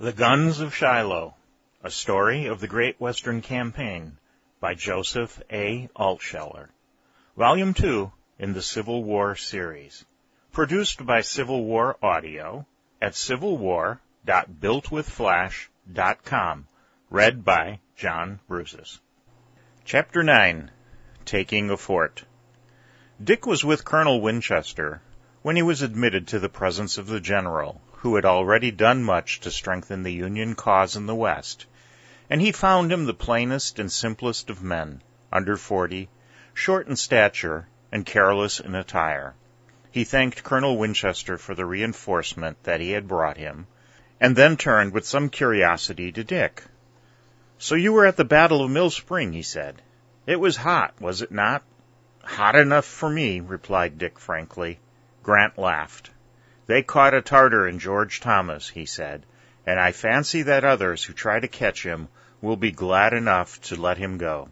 The Guns of Shiloh, a story of the Great Western Campaign by Joseph A. Altsheler. Volume 2 in the Civil War series. Produced by Civil War Audio at civilwar.builtwithflash.com. Read by John Bruces. Chapter 9 Taking a Fort. Dick was with Colonel Winchester when he was admitted to the presence of the general, who had already done much to strengthen the Union cause in the West, and he found him the plainest and simplest of men, under forty, short in stature, and careless in attire. He thanked Colonel Winchester for the reinforcement that he had brought him, and then turned with some curiosity to Dick. So you were at the Battle of Mill Spring, he said. It was hot, was it not? Hot enough for me, replied Dick frankly. Grant laughed. They caught a Tartar in George Thomas, he said, and I fancy that others who try to catch him will be glad enough to let him go.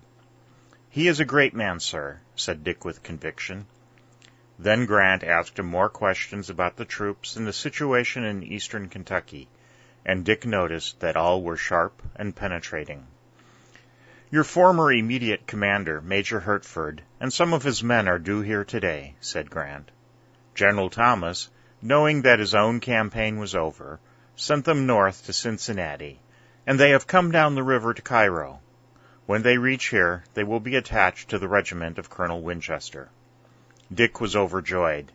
He is a great man, sir, said Dick with conviction. Then Grant asked him more questions about the troops and the situation in eastern Kentucky, and Dick noticed that all were sharp and penetrating. Your former immediate commander, Major Hertford, and some of his men are due here today, said Grant. General Thomas knowing that his own campaign was over, sent them north to Cincinnati, and they have come down the river to Cairo. When they reach here, they will be attached to the regiment of Colonel Winchester. Dick was overjoyed.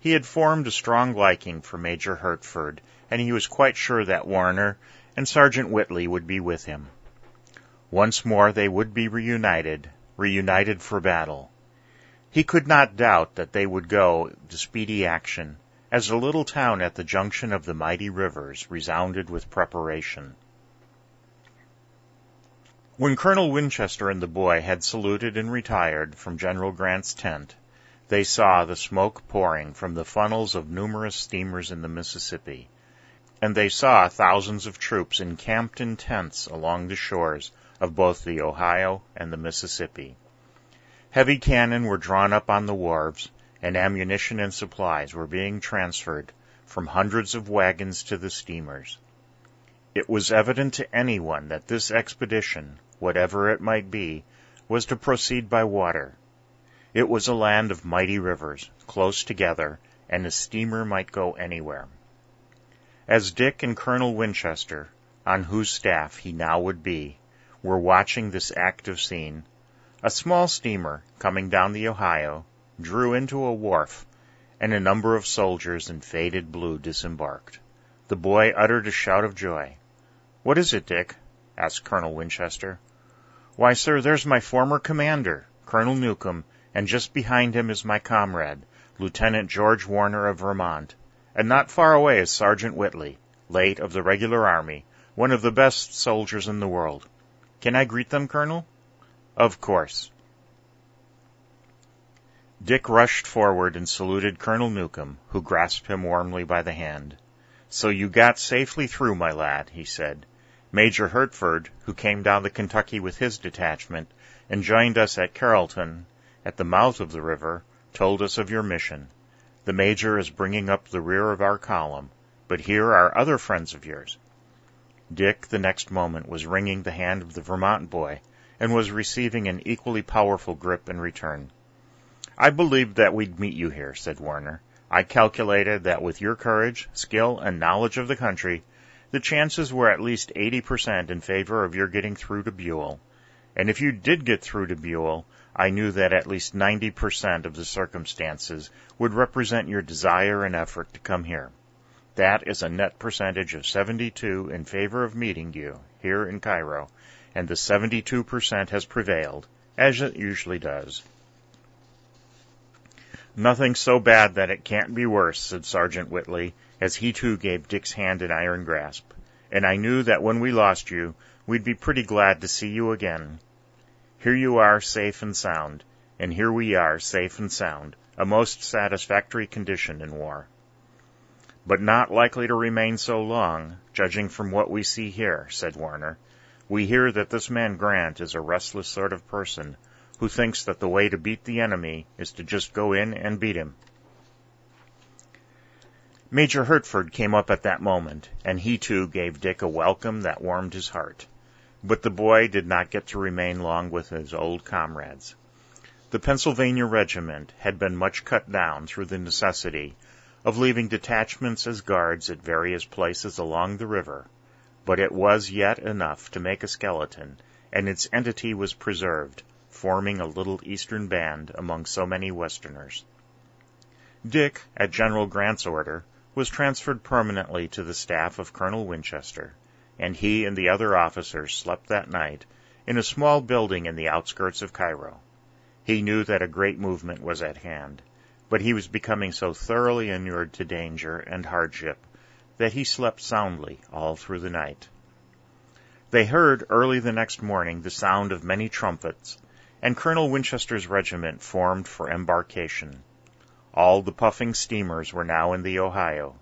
He had formed a strong liking for Major Hertford, and he was quite sure that Warner and Sergeant Whitley would be with him. Once more they would be reunited, reunited for battle. He could not doubt that they would go to speedy action, as the little town at the junction of the mighty rivers resounded with preparation. When Colonel Winchester and the boy had saluted and retired from General Grant's tent, they saw the smoke pouring from the funnels of numerous steamers in the Mississippi, and they saw thousands of troops encamped in tents along the shores of both the Ohio and the Mississippi. Heavy cannon were drawn up on the wharves, and ammunition and supplies were being transferred from hundreds of wagons to the steamers. It was evident to anyone that this expedition, whatever it might be, was to proceed by water. It was a land of mighty rivers, close together, and a steamer might go anywhere. As Dick and Colonel Winchester, on whose staff he now would be, were watching this active scene, a small steamer coming down the Ohio drew into a wharf, and a number of soldiers in faded blue disembarked. The boy uttered a shout of joy. What is it, Dick? asked Colonel Winchester. Why, sir, there's my former commander, Colonel Newcomb, and just behind him is my comrade, Lieutenant George Warner of Vermont, and not far away is Sergeant Whitley, late of the regular army, one of the best soldiers in the world. Can I greet them, Colonel? Of course. Dick rushed forward and saluted Colonel Newcomb, who grasped him warmly by the hand. So you got safely through, my lad, he said. Major Hertford, who came down the Kentucky with his detachment and joined us at Carrollton, at the mouth of the river, told us of your mission. The Major is bringing up the rear of our column, but here are other friends of yours. Dick, the next moment, was wringing the hand of the Vermont boy, and was receiving an equally powerful grip in return. I believed that we'd meet you here, said Warner. I calculated that with your courage, skill, and knowledge of the country, the chances were at least 80% in favor of your getting through to Buell. And if you did get through to Buell, I knew that at least 90% of the circumstances would represent your desire and effort to come here. That is a net percentage of 72 in favor of meeting you here in Cairo, and the 72% has prevailed, as it usually does. Nothing so bad that it can't be worse, said Sergeant Whitley, as he too gave Dick's hand an iron grasp. And I knew that when we lost you, we'd be pretty glad to see you again. Here you are, safe and sound, and here we are, safe and sound, a most satisfactory condition in war. But not likely to remain so long, judging from what we see here, said Warner. We hear that this man Grant is a restless sort of person who thinks that the way to beat the enemy is to just go in and beat him. Major Hertford came up at that moment, and he too gave Dick a welcome that warmed his heart. But the boy did not get to remain long with his old comrades. The Pennsylvania regiment had been much cut down through the necessity of leaving detachments as guards at various places along the river, but it was yet enough to make a skeleton, and its entity was preserved, forming a little eastern band among so many westerners. Dick, at General Grant's order, was transferred permanently to the staff of Colonel Winchester, and he and the other officers slept that night in a small building in the outskirts of Cairo. He knew that a great movement was at hand, but he was becoming so thoroughly inured to danger and hardship that he slept soundly all through the night. They heard early the next morning the sound of many trumpets, and Colonel Winchester's regiment formed for embarkation. All the puffing steamers were now in the Ohio,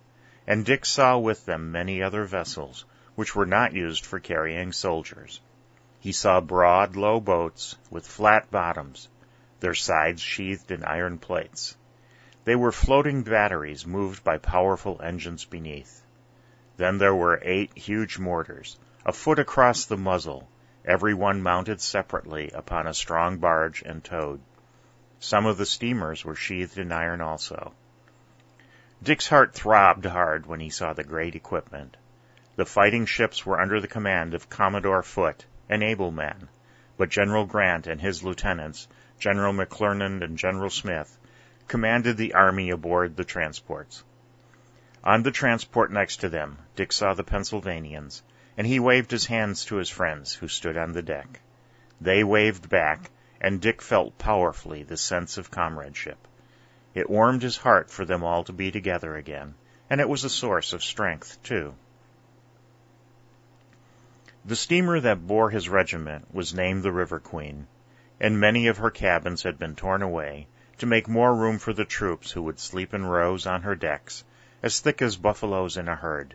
and Dick saw with them many other vessels which were not used for carrying soldiers. He saw broad, low boats with flat bottoms, their sides sheathed in iron plates. They were floating batteries moved by powerful engines beneath. Then there were eight huge mortars, a foot across the muzzle, every one mounted separately upon a strong barge and towed. Some of the steamers were sheathed in iron also. Dick's heart throbbed hard when he saw the great equipment. The fighting ships were under the command of Commodore Foote, an able man, but General Grant and his lieutenants, General McClernand and General Smith, commanded the army aboard the transports. On the transport next to them, Dick saw the Pennsylvanians, and he waved his hands to his friends who stood on the deck. They waved back, and Dick felt powerfully the sense of comradeship. It warmed his heart for them all to be together again, and it was a source of strength, too. The steamer that bore his regiment was named the River Queen, and many of her cabins had been torn away to make more room for the troops who would sleep in rows on her decks, as thick as buffaloes in a herd.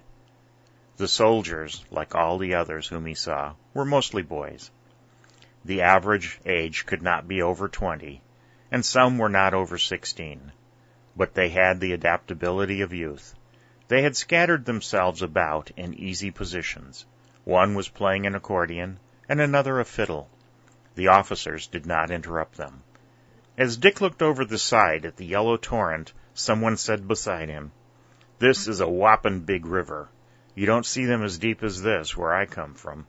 The soldiers, like all the others whom he saw, were mostly boys. The average age could not be over twenty, and some were not over sixteen. But they had the adaptability of youth. They had scattered themselves about in easy positions. One was playing an accordion, and another a fiddle. The officers did not interrupt them. As Dick looked over the side at the yellow torrent, someone said beside him, This is a whoppin' big river. You don't see them as deep as this where I come from.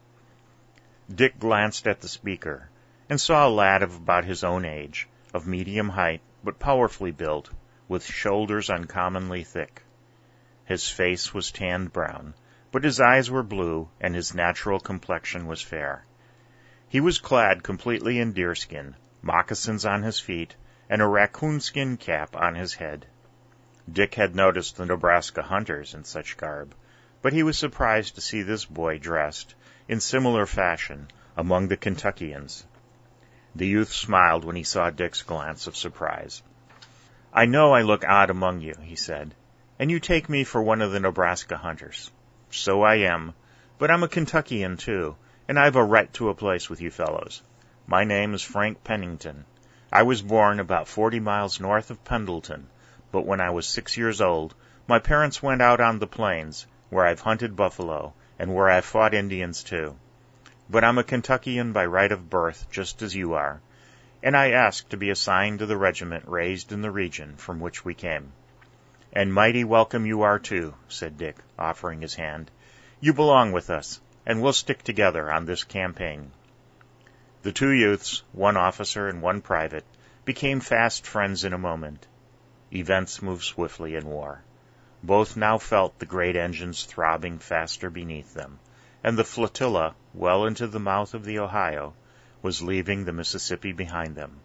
Dick glanced at the speaker, and saw a lad of about his own age, of medium height, but powerfully built, with shoulders uncommonly thick. His face was tanned brown, but his eyes were blue, and his natural complexion was fair. He was clad completely in deerskin, moccasins on his feet, and a raccoon skin cap on his head. Dick had noticed the Nebraska hunters in such garb, but he was surprised to see this boy dressed in similar fashion among the Kentuckians. The youth smiled when he saw Dick's glance of surprise. I know I look odd among you, he said, and you take me for one of the Nebraska hunters. So I am, but I'm a Kentuckian too, and I've a right to a place with you fellows. My name is Frank Pennington. I was born about forty miles north of Pendleton, but when I was six years old, my parents went out on the plains, where I've hunted buffalo, and where I've fought Indians too. But I'm a Kentuckian by right of birth, just as you are, and I ask to be assigned to the regiment raised in the region from which we came. And mighty welcome you are too, said Dick, offering his hand. You belong with us, and we'll stick together on this campaign. The two youths, one officer and one private, became fast friends in a moment. Events move swiftly in war. Both now felt the great engines throbbing faster beneath them, and the flotilla, well into the mouth of the Ohio, was leaving the Mississippi behind them.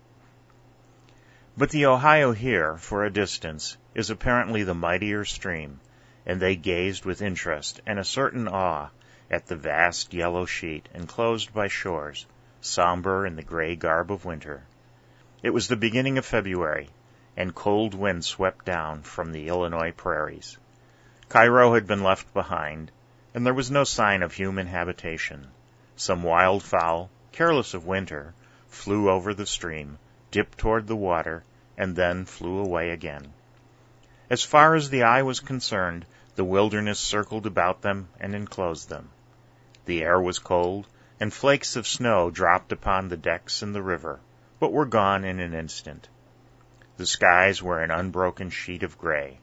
But the Ohio here, for a distance, is apparently the mightier stream, and they gazed with interest and a certain awe at the vast yellow sheet enclosed by shores, somber in the gray garb of winter. It was the beginning of February, and cold winds swept down from the Illinois prairies. Cairo had been left behind, and there was no sign of human habitation. Some wild fowl, careless of winter, flew over the stream, dipped toward the water, and then flew away again. As far as the eye was concerned, the wilderness circled about them and enclosed them. The air was cold, and flakes of snow dropped upon the decks and the river, but were gone in an instant. The skies were an unbroken sheet of gray.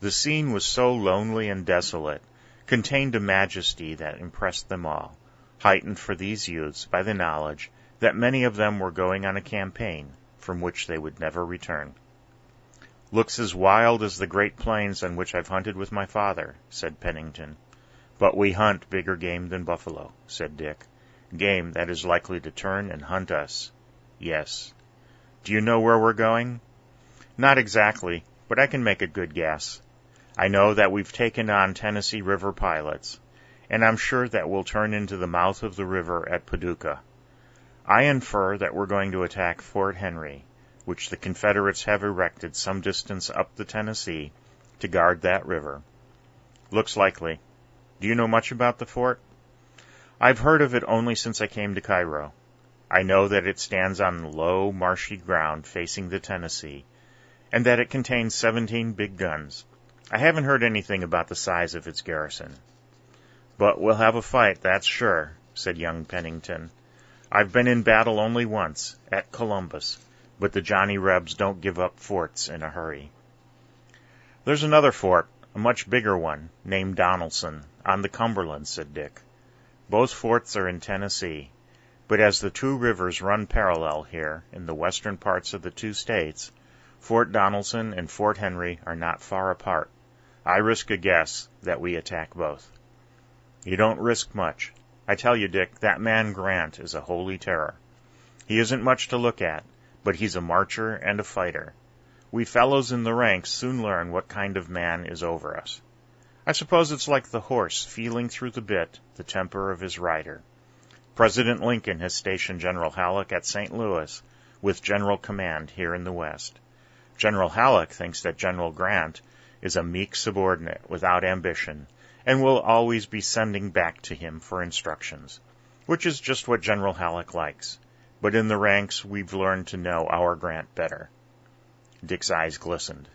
The scene was so lonely and desolate, contained a majesty that impressed them all, heightened for these youths by the knowledge that many of them were going on a campaign from which they would never return. Looks as wild as the great plains on which I've hunted with my father, said Pennington. But we hunt bigger game than buffalo, said Dick. Game that is likely to turn and hunt us. Yes. Do you know where we're going? Not exactly, but I can make a good guess. I know that we've taken on Tennessee River pilots, and I'm sure that we'll turn into the mouth of the river at Paducah. I infer that we're going to attack Fort Henry, which the Confederates have erected some distance up the Tennessee to guard that river. Looks likely. Do you know much about the fort? I've heard of it only since I came to Cairo. I know that it stands on low, marshy ground facing the Tennessee, and that it contains 17 big guns. I haven't heard anything about the size of its garrison. But we'll have a fight, that's sure, said young Pennington. I've been in battle only once, at Columbus, but the Johnny Rebs don't give up forts in a hurry. There's another fort, a much bigger one, named Donelson, on the Cumberland, said Dick. Both forts are in Tennessee, but as the two rivers run parallel here in the western parts of the two states, Fort Donelson and Fort Henry are not far apart. I risk a guess that we attack both. You don't risk much. I tell you, Dick, that man Grant is a holy terror. He isn't much to look at, but he's a marcher and a fighter. We fellows in the ranks soon learn what kind of man is over us. I suppose it's like the horse feeling through the bit the temper of his rider. President Lincoln has stationed General Halleck at St. Louis with general command here in the West. General Halleck thinks that General Grant is a meek subordinate without ambition and will always be sending back to him for instructions, which is just what General Halleck likes. But in the ranks, we've learned to know our Grant better. Dick's eyes glistened.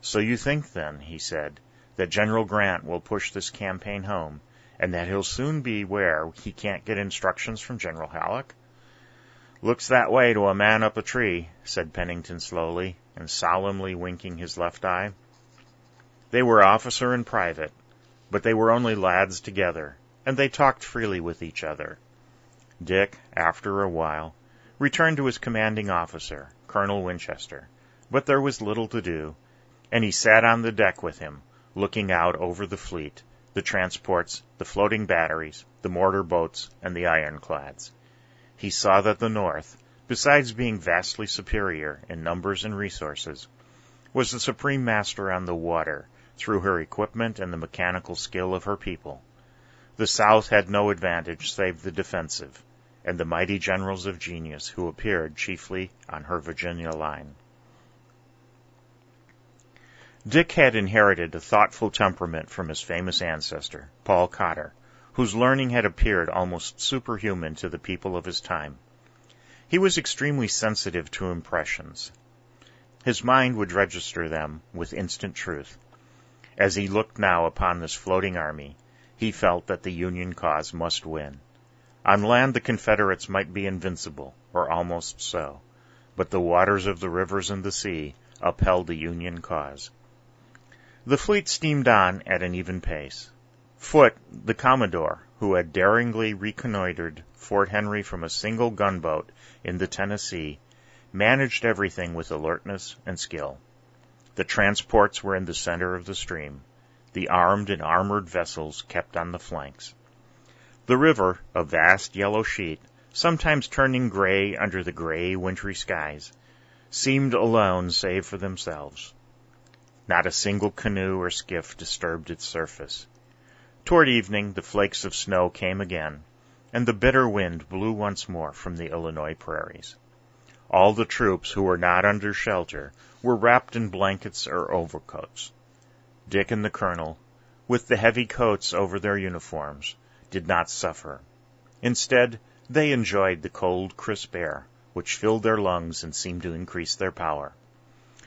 So you think then, he said, that General Grant will push this campaign home, and that he'll soon be where he can't get instructions from General Halleck? Looks that way to a man up a tree, said Pennington slowly, and solemnly winking his left eye. They were officer and private, but they were only lads together, and they talked freely with each other. Dick, after a while, returned to his commanding officer, Colonel Winchester, but there was little to do, and he sat on the deck with him, looking out over the fleet, the transports, the floating batteries, the mortar boats, and the ironclads. He saw that the North, besides being vastly superior in numbers and resources, was the supreme master on the water through her equipment and the mechanical skill of her people. The South had no advantage save the defensive, and the mighty generals of genius who appeared chiefly on her Virginia line. Dick had inherited a thoughtful temperament from his famous ancestor, Paul Cotter, whose learning had appeared almost superhuman to the people of his time. He was extremely sensitive to impressions. His mind would register them with instant truth, as he looked now upon this floating army, he felt that the Union cause must win. On land the Confederates might be invincible, or almost so, but the waters of the rivers and the sea upheld the Union cause. The fleet steamed on at an even pace. Foote, the Commodore, who had daringly reconnoitered Fort Henry from a single gunboat in the Tennessee, managed everything with alertness and skill. The transports were in the center of the stream. The armed and armored vessels kept on the flanks. The river, a vast yellow sheet, sometimes turning gray under the gray wintry skies, seemed alone save for themselves. Not a single canoe or skiff disturbed its surface. Toward evening, the flakes of snow came again, and the bitter wind blew once more from the Illinois prairies. All the troops who were not under shelter were wrapped in blankets or overcoats. Dick and the colonel, with the heavy coats over their uniforms, did not suffer. Instead, they enjoyed the cold, crisp air, which filled their lungs and seemed to increase their power.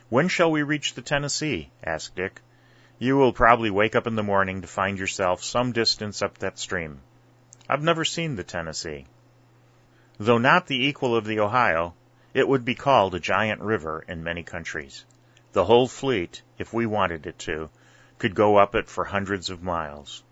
When shall we reach the Tennessee? asked Dick. You will probably wake up in the morning to find yourself some distance up that stream. I've never seen the Tennessee. Though not the equal of the Ohio, it would be called a giant river in many countries. The whole fleet, if we wanted it to, could go up it for hundreds of miles.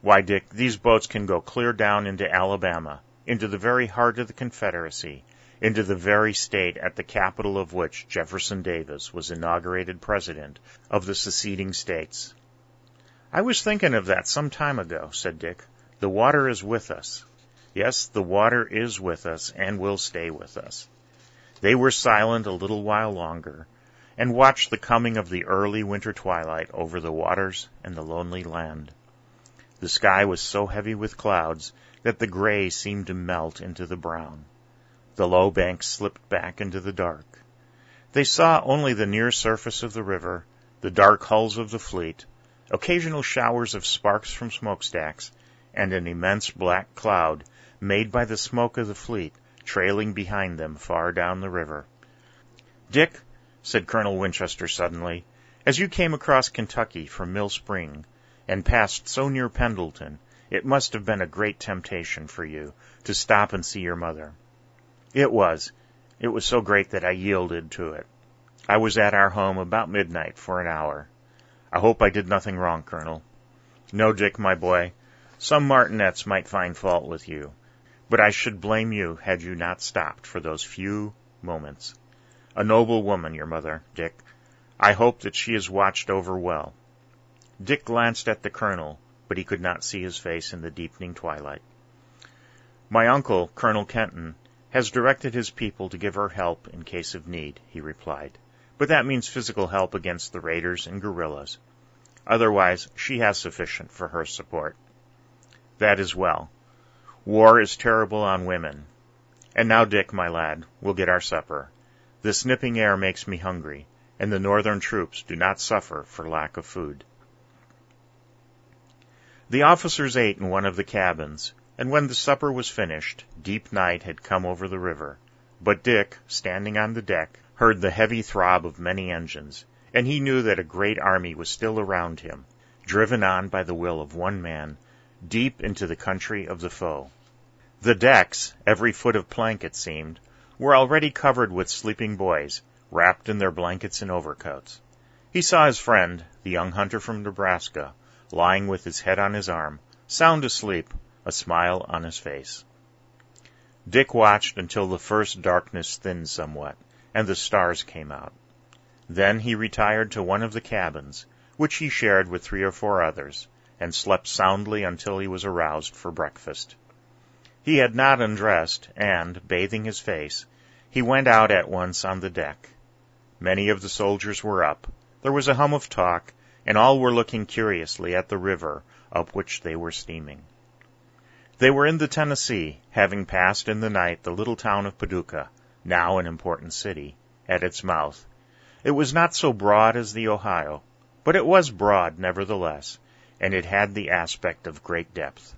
Why, Dick, these boats can go clear down into Alabama, into the very heart of the Confederacy, into the very state at the capital of which Jefferson Davis was inaugurated president of the seceding states. I was thinking of that some time ago, said Dick. The water is with us. Yes, the water is with us and will stay with us. They were silent a little while longer and watched the coming of the early winter twilight over the waters and the lonely land. The sky was so heavy with clouds that the gray seemed to melt into the brown. The low banks slipped back into the dark. They saw only the near surface of the river, the dark hulls of the fleet, occasional showers of sparks from smokestacks, and an immense black cloud made by the smoke of the fleet trailing behind them far down the river. Dick, said Colonel Winchester suddenly, as you came across Kentucky from Mill Spring and passed so near Pendleton, it must have been a great temptation for you to stop and see your mother. It was. It was so great that I yielded to it. I was at our home about midnight for an hour. I hope I did nothing wrong, Colonel. No, Dick, my boy. Some martinets might find fault with you, but I should blame you had you not stopped for those few moments. A noble woman, your mother, Dick. I hope that she is watched over well. Dick glanced at the colonel, but he could not see his face in the deepening twilight. My uncle, Colonel Kenton, has directed his people to give her help in case of need, he replied. But that means physical help against the raiders and guerrillas. Otherwise, she has sufficient for her support. That is well. War is terrible on women. And now, Dick, my lad, we'll get our supper. This nipping air makes me hungry, and the northern troops do not suffer for lack of food. The officers ate in one of the cabins, and when the supper was finished, deep night had come over the river. But Dick, standing on the deck, heard the heavy throb of many engines, and he knew that a great army was still around him, driven on by the will of one man, deep into the country of the foe. The decks, every foot of plank it seemed, were already covered with sleeping boys, wrapped in their blankets and overcoats. He saw his friend, the young hunter from Nebraska, lying with his head on his arm, sound asleep, a smile on his face. Dick watched until the first darkness thinned somewhat, and the stars came out. Then he retired to one of the cabins, which he shared with three or four others, and slept soundly until he was aroused for breakfast. He had not undressed, and, bathing his face, he went out at once on the deck. Many of the soldiers were up. There was a hum of talk, and all were looking curiously at the river up which they were steaming. They were in the Tennessee, having passed in the night the little town of Paducah, now an important city, at its mouth. It was not so broad as the Ohio, but it was broad nevertheless, and it had the aspect of great depth.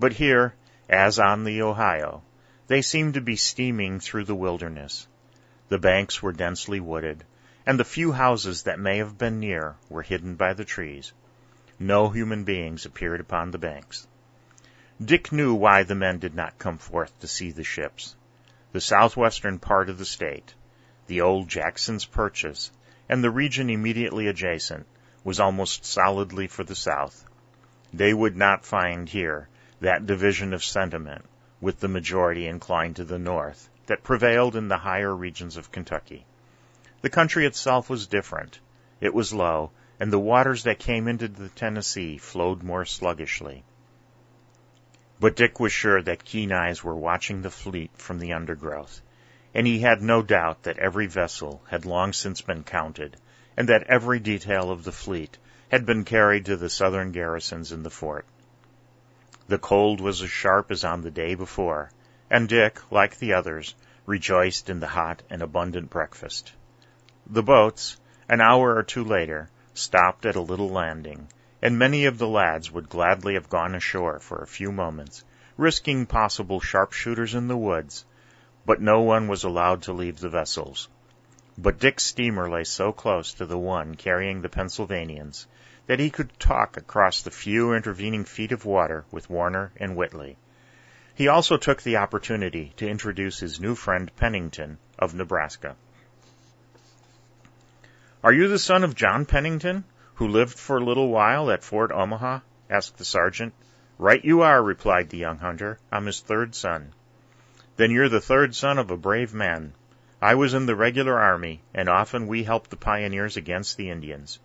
But here, as on the Ohio, they seemed to be steaming through the wilderness. The banks were densely wooded, and the few houses that may have been near were hidden by the trees. No human beings appeared upon the banks. Dick knew why the men did not come forth to see the ships. The southwestern part of the state, the old Jackson's Purchase, and the region immediately adjacent, was almost solidly for the South. They would not find here that division of sentiment, with the majority inclined to the North, that prevailed in the higher regions of Kentucky. The country itself was different. It was low, and the waters that came into the Tennessee flowed more sluggishly. But Dick was sure that keen eyes were watching the fleet from the undergrowth, and he had no doubt that every vessel had long since been counted, and that every detail of the fleet had been carried to the southern garrisons in the fort. The cold was as sharp as on the day before, and Dick, like the others, rejoiced in the hot and abundant breakfast. The boats, an hour or two later, stopped at a little landing, and many of the lads would gladly have gone ashore for a few moments, risking possible sharpshooters in the woods, but no one was allowed to leave the vessels. But Dick's steamer lay so close to the one carrying the Pennsylvanians that he could talk across the few intervening feet of water with Warner and Whitley. He also took the opportunity to introduce his new friend Pennington of Nebraska. Are you the son of John Pennington, who lived for a little while at Fort Omaha? asked the sergeant. Right you are, replied the young hunter. I'm his third son. Then you're the third son of a brave man. I was in the regular army, and often we helped the pioneers against the Indians.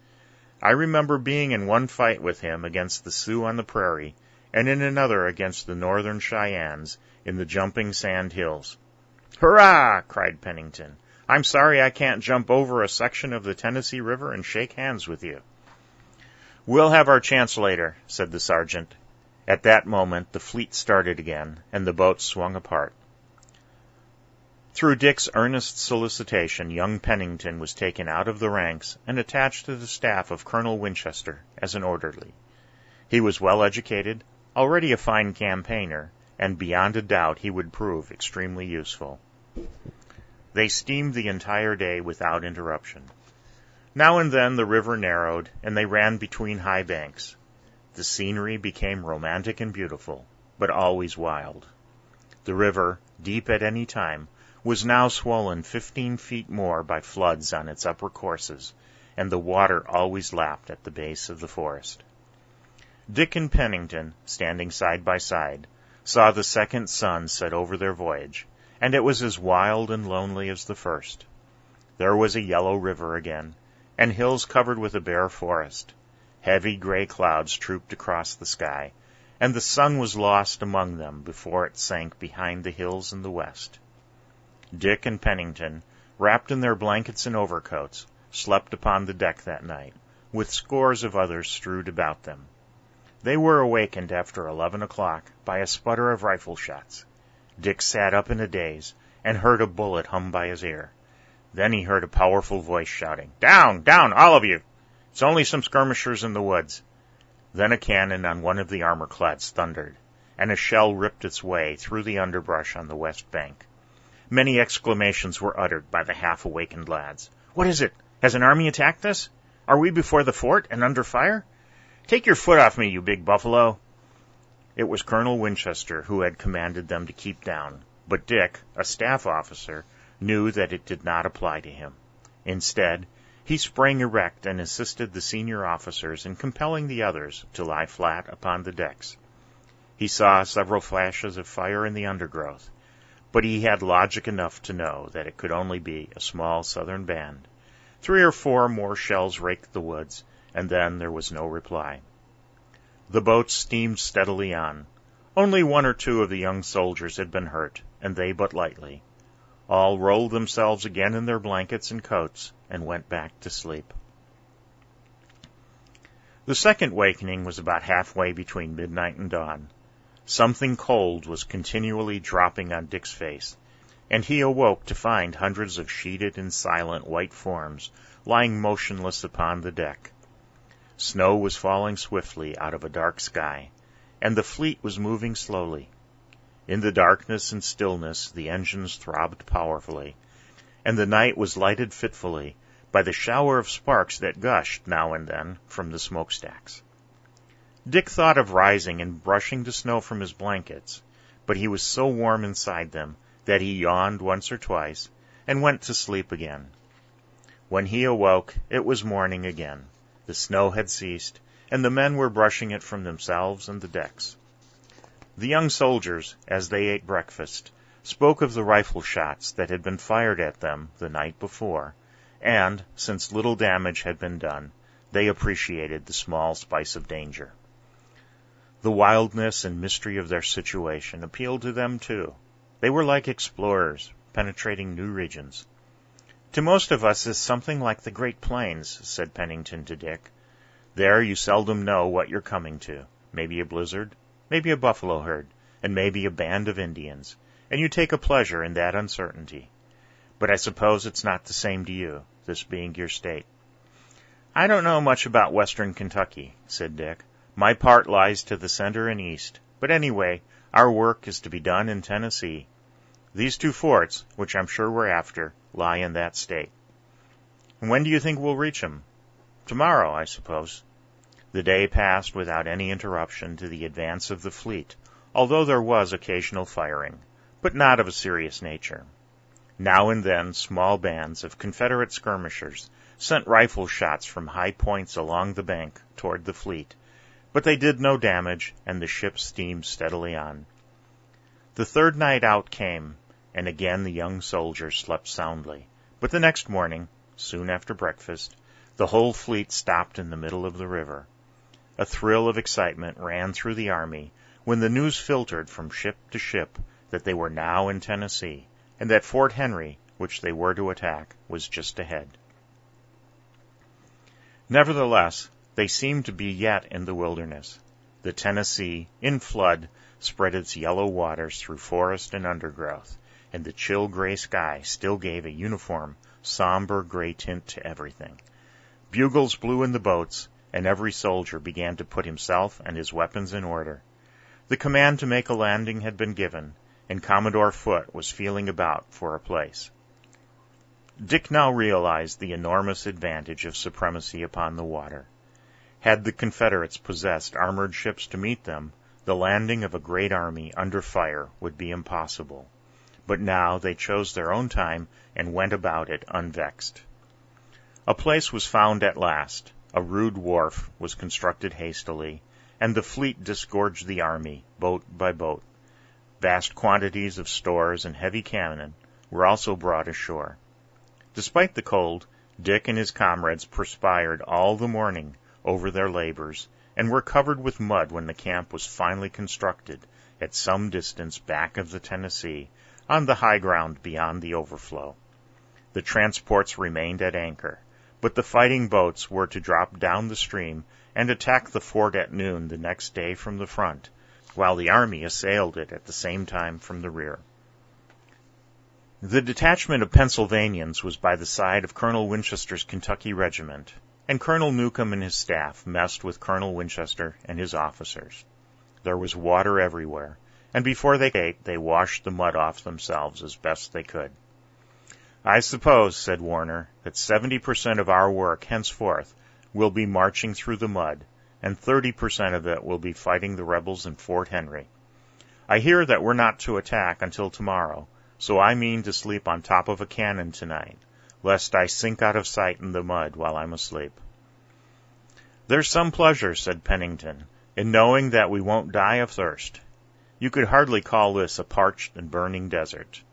I remember being in one fight with him against the Sioux on the prairie, and in another against the northern Cheyennes in the jumping sand hills. Hurrah! cried Pennington. I'm sorry I can't jump over a section of the Tennessee River and shake hands with you. We'll have our chance later, said the sergeant. At that moment, the fleet started again, and the boats swung apart. Through Dick's earnest solicitation, young Pennington was taken out of the ranks and attached to the staff of Colonel Winchester as an orderly. He was well educated, already a fine campaigner, and beyond a doubt he would prove extremely useful. They steamed the entire day without interruption. Now and then the river narrowed, and they ran between high banks. The scenery became romantic and beautiful, but always wild. The river, deep at any time, was now swollen fifteen feet more by floods on its upper courses, and the water always lapped at the base of the forest. Dick and Pennington, standing side by side, saw the second sun set over their voyage, and it was as wild and lonely as the first. There was a yellow river again, and hills covered with a bare forest. Heavy gray clouds trooped across the sky, and the sun was lost among them before it sank behind the hills in the west. Dick and Pennington, wrapped in their blankets and overcoats, slept upon the deck that night, with scores of others strewed about them. They were awakened after eleven o'clock by a sputter of rifle shots. Dick sat up in a daze and heard a bullet hum by his ear. Then he heard a powerful voice shouting, Down, down, all of you! It's only some skirmishers in the woods. Then a cannon on one of the armor clads thundered, and a shell ripped its way through the underbrush on the west bank. Many exclamations were uttered by the half awakened lads. What is it? Has an army attacked us? Are we before the fort and under fire? Take your foot off me, you big buffalo! It was Colonel Winchester who had commanded them to keep down, but Dick, a staff officer, knew that it did not apply to him. Instead, he sprang erect and assisted the senior officers in compelling the others to lie flat upon the decks. He saw several flashes of fire in the undergrowth, but he had logic enough to know that it could only be a small southern band. Three or four more shells raked the woods, and then there was no reply. The boat steamed steadily on. Only one or two of the young soldiers had been hurt, and they but lightly. All rolled themselves again in their blankets and coats and went back to sleep. The second wakening was about halfway between midnight and dawn. Something cold was continually dropping on Dick's face, and he awoke to find hundreds of sheeted and silent white forms lying motionless upon the deck. Snow was falling swiftly out of a dark sky, and the fleet was moving slowly. In the darkness and stillness the engines throbbed powerfully, and the night was lighted fitfully by the shower of sparks that gushed now and then from the smokestacks. Dick thought of rising and brushing the snow from his blankets, but he was so warm inside them that he yawned once or twice and went to sleep again. When he awoke, it was morning again. The snow had ceased, and the men were brushing it from themselves and the decks. The young soldiers, as they ate breakfast, spoke of the rifle shots that had been fired at them the night before, and, since little damage had been done, they appreciated the small spice of danger. The wildness and mystery of their situation appealed to them too. They were like explorers, penetrating new regions. To most of us, it's something like the Great Plains, said Pennington to Dick. There you seldom know what you're coming to. Maybe a blizzard, maybe a buffalo herd, and maybe a band of Indians, and you take a pleasure in that uncertainty. But I suppose it's not the same to you, this being your state. I don't know much about western Kentucky, said Dick. My part lies to the center and east, but anyway, our work is to be done in Tennessee. These two forts, which I'm sure we're after, lie in that state. And when do you think we'll reach 'em? Tomorrow, I suppose. The day passed without any interruption to the advance of the fleet, although there was occasional firing, but not of a serious nature. Now and then small bands of Confederate skirmishers sent rifle shots from high points along the bank toward the fleet, but they did no damage, and the ship steamed steadily on. The third night out came, and again the young soldiers slept soundly. But the next morning, soon after breakfast, the whole fleet stopped in the middle of the river. A thrill of excitement ran through the army when the news filtered from ship to ship that they were now in Tennessee, and that Fort Henry, which they were to attack, was just ahead. Nevertheless, they seemed to be yet in the wilderness. The Tennessee, in flood, spread its yellow waters through forest and undergrowth, and the chill gray sky still gave a uniform, somber gray tint to everything. Bugles blew in the boats, and every soldier began to put himself and his weapons in order. The command to make a landing had been given, and Commodore Foote was feeling about for a place. Dick now realized the enormous advantage of supremacy upon the water. Had the Confederates possessed armored ships to meet them, the landing of a great army under fire would be impossible. But now they chose their own time and went about it unvexed. A place was found at last. A rude wharf was constructed hastily, and the fleet disgorged the army, boat by boat. Vast quantities of stores and heavy cannon were also brought ashore. Despite the cold, Dick and his comrades perspired all the morning over their labors, and were covered with mud when the camp was finally constructed at some distance back of the Tennessee, on the high ground beyond the overflow. The transports remained at anchor, but the fighting boats were to drop down the stream and attack the fort at noon the next day from the front, while the army assailed it at the same time from the rear. The detachment of Pennsylvanians was by the side of Colonel Winchester's Kentucky regiment, and Colonel Newcomb and his staff messed with Colonel Winchester and his officers. There was water everywhere, and before they ate they washed the mud off themselves as best they could. I suppose, said Warner, that 70% of our work henceforth will be marching through the mud, and 30% of it will be fighting the rebels in Fort Henry. I hear that we're not to attack until tomorrow, so I mean to sleep on top of a cannon tonight, lest I sink out of sight in the mud while I'm asleep. There's some pleasure, said Pennington, in knowing that we won't die of thirst. You could hardly call this a parched and burning desert.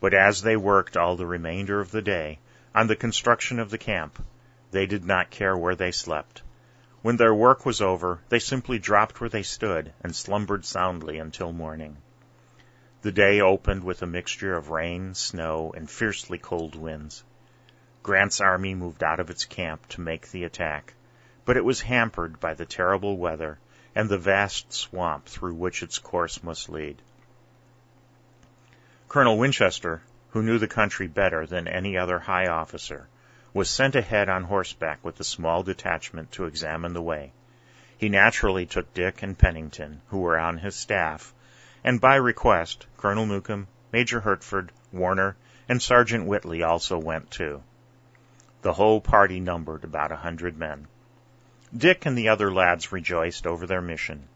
But as they worked all the remainder of the day on the construction of the camp, they did not care where they slept. When their work was over, they simply dropped where they stood and slumbered soundly until morning. The day opened with a mixture of rain, snow, and fiercely cold winds. Grant's army moved out of its camp to make the attack, but it was hampered by the terrible weather and the vast swamp through which its course must lead. Colonel Winchester, who knew the country better than any other high officer, was sent ahead on horseback with a small detachment to examine the way. He naturally took Dick and Pennington, who were on his staff, and by request, Colonel Newcomb, Major Hertford, Warner, and Sergeant Whitley also went too. The whole party numbered about a hundred men. Dick and the other lads rejoiced over their mission.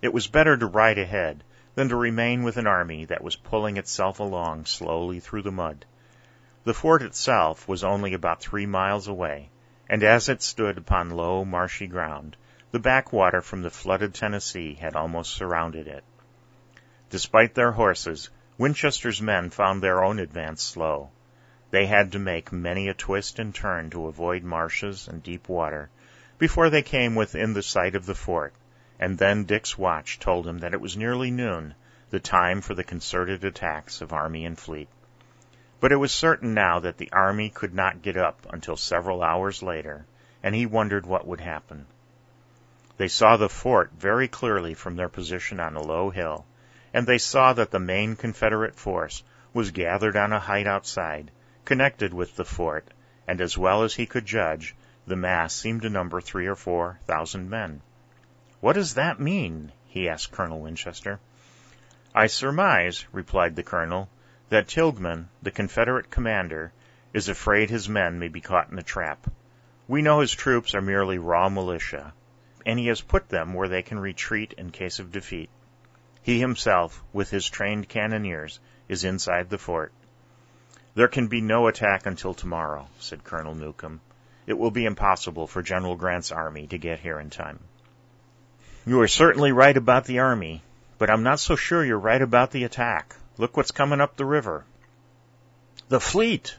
It was better to ride ahead than to remain with an army that was pulling itself along slowly through the mud. The fort itself was only about three miles away, and as it stood upon low, marshy ground, the backwater from the flooded Tennessee had almost surrounded it. Despite their horses, Winchester's men found their own advance slow. They had to make many a twist and turn to avoid marshes and deep water before they came within the sight of the fort, and then Dick's watch told him that it was nearly noon, the time for the concerted attacks of army and fleet. But it was certain now that the army could not get up until several hours later, and he wondered what would happen. They saw the fort very clearly from their position on a low hill, and they saw that the main Confederate force was gathered on a height outside, connected with the fort, and as well as he could judge, the mass seemed to number three or four thousand men. What does that mean? he asked Colonel Winchester. I surmise, replied the colonel, that Tilghman, the Confederate commander, is afraid his men may be caught in the trap. We know his troops are merely raw militia, and he has put them where they can retreat in case of defeat. He himself, with his trained cannoneers, is inside the fort. There can be no attack until tomorrow, said Colonel Newcomb. It will be impossible for General Grant's army to get here in time. You are certainly right about the army, but I'm not so sure you're right about the attack. Look what's coming up the river. The fleet!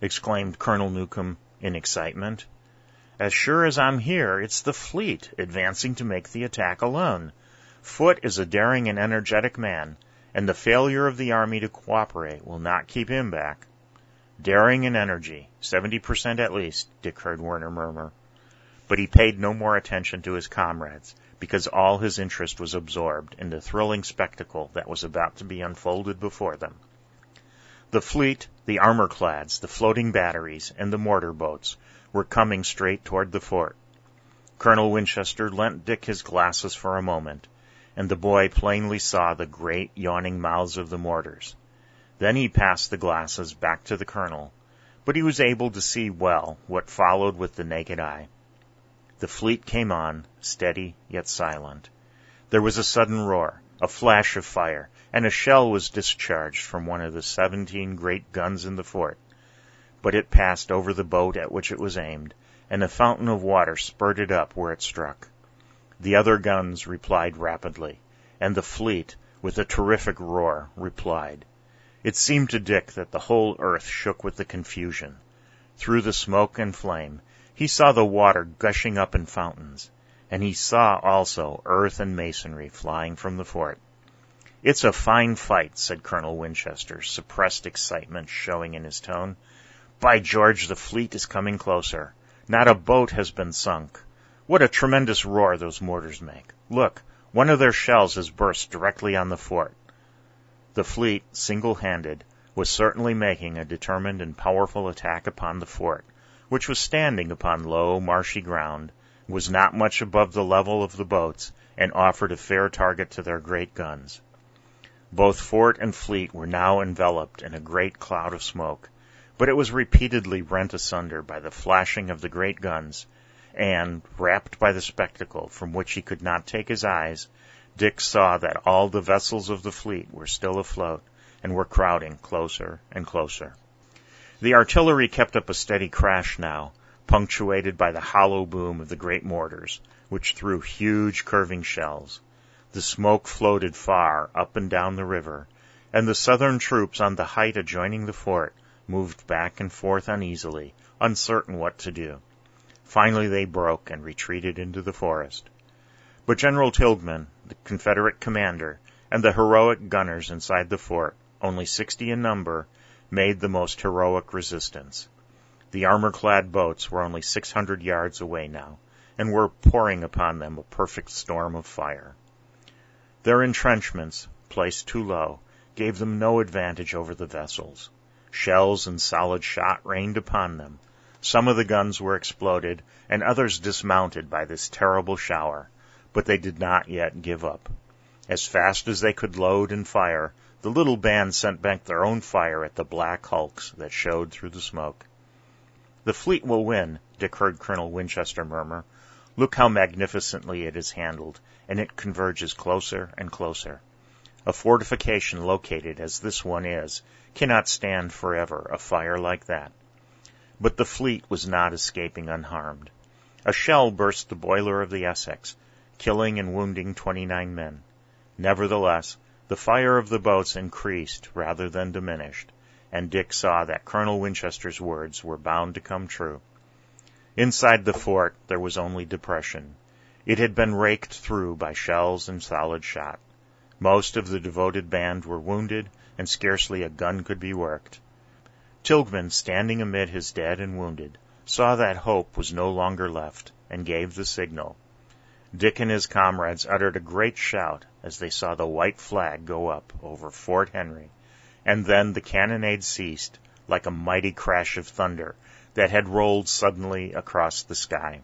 exclaimed Colonel Newcomb in excitement. As sure as I'm here, it's the fleet advancing to make the attack alone. Foote is a daring and energetic man, and the failure of the army to cooperate will not keep him back. Daring and energy, seventy per cent at least, Dick heard Warner murmur. But he paid no more attention to his comrades, because all his interest was absorbed in the thrilling spectacle that was about to be unfolded before them. The fleet, the armor-clads, the floating batteries, and the mortar boats were coming straight toward the fort. Colonel Winchester lent Dick his glasses for a moment, and the boy plainly saw the great yawning mouths of the mortars. Then he passed the glasses back to the colonel, but he was able to see well what followed with the naked eye. The fleet came on, steady yet silent. There was a sudden roar, a flash of fire, and a shell was discharged from one of the seventeen great guns in the fort but it passed over the boat at which it was aimed, and a fountain of water spurted up where it struck. The other guns replied rapidly, and the fleet, with a terrific roar, replied. It seemed to Dick that the whole earth shook with the confusion. Through the smoke and flame, he saw the water gushing up in fountains, and he saw also earth and masonry flying from the fort. It's a fine fight, said Colonel Winchester, suppressed excitement showing in his tone. By George, the fleet is coming closer. Not a boat has been sunk. What a tremendous roar those mortars make. Look, one of their shells has burst directly on the fort. The fleet, single-handed, was certainly making a determined and powerful attack upon the fort, which was standing upon low, marshy ground, was not much above the level of the boats, and offered a fair target to their great guns. Both fort and fleet were now enveloped in a great cloud of smoke, but it was repeatedly rent asunder by the flashing of the great guns, and, rapt by the spectacle from which he could not take his eyes, Dick saw that all the vessels of the fleet were still afloat and were crowding closer and closer. The artillery kept up a steady crash now, punctuated by the hollow boom of the great mortars, which threw huge curving shells. The smoke floated far up and down the river, and the Southern troops on the height adjoining the fort moved back and forth uneasily, uncertain what to do. Finally they broke and retreated into the forest. But General Tilghman, the Confederate commander, and the heroic gunners inside the fort, only sixty in number, made the most heroic resistance. The armor-clad boats were only six hundred yards away now, and were pouring upon them a perfect storm of fire. Their entrenchments, placed too low, gave them no advantage over the vessels. Shells and solid shot rained upon them. Some of the guns were exploded, and others dismounted by this terrible shower, but they did not yet give up. As fast as they could load and fire, the little band sent back their own fire at the black hulks that showed through the smoke. The fleet will win, Dick heard Colonel Winchester murmur. Look how magnificently it is handled, and it converges closer and closer. A fortification located as this one is cannot stand forever a fire like that. But the fleet was not escaping unharmed. A shell burst the boiler of the Essex, killing and wounding 29 men. Nevertheless, the fire of the boats increased rather than diminished, and Dick saw that Colonel Winchester's words were bound to come true. Inside the fort there was only depression. It had been raked through by shells and solid shot. Most of the devoted band were wounded, and scarcely a gun could be worked. Tilghman, standing amid his dead and wounded, saw that hope was no longer left, and gave the signal. Dick and his comrades uttered a great shout as they saw the white flag go up over Fort Henry, and then the cannonade ceased like a mighty crash of thunder that had rolled suddenly across the sky.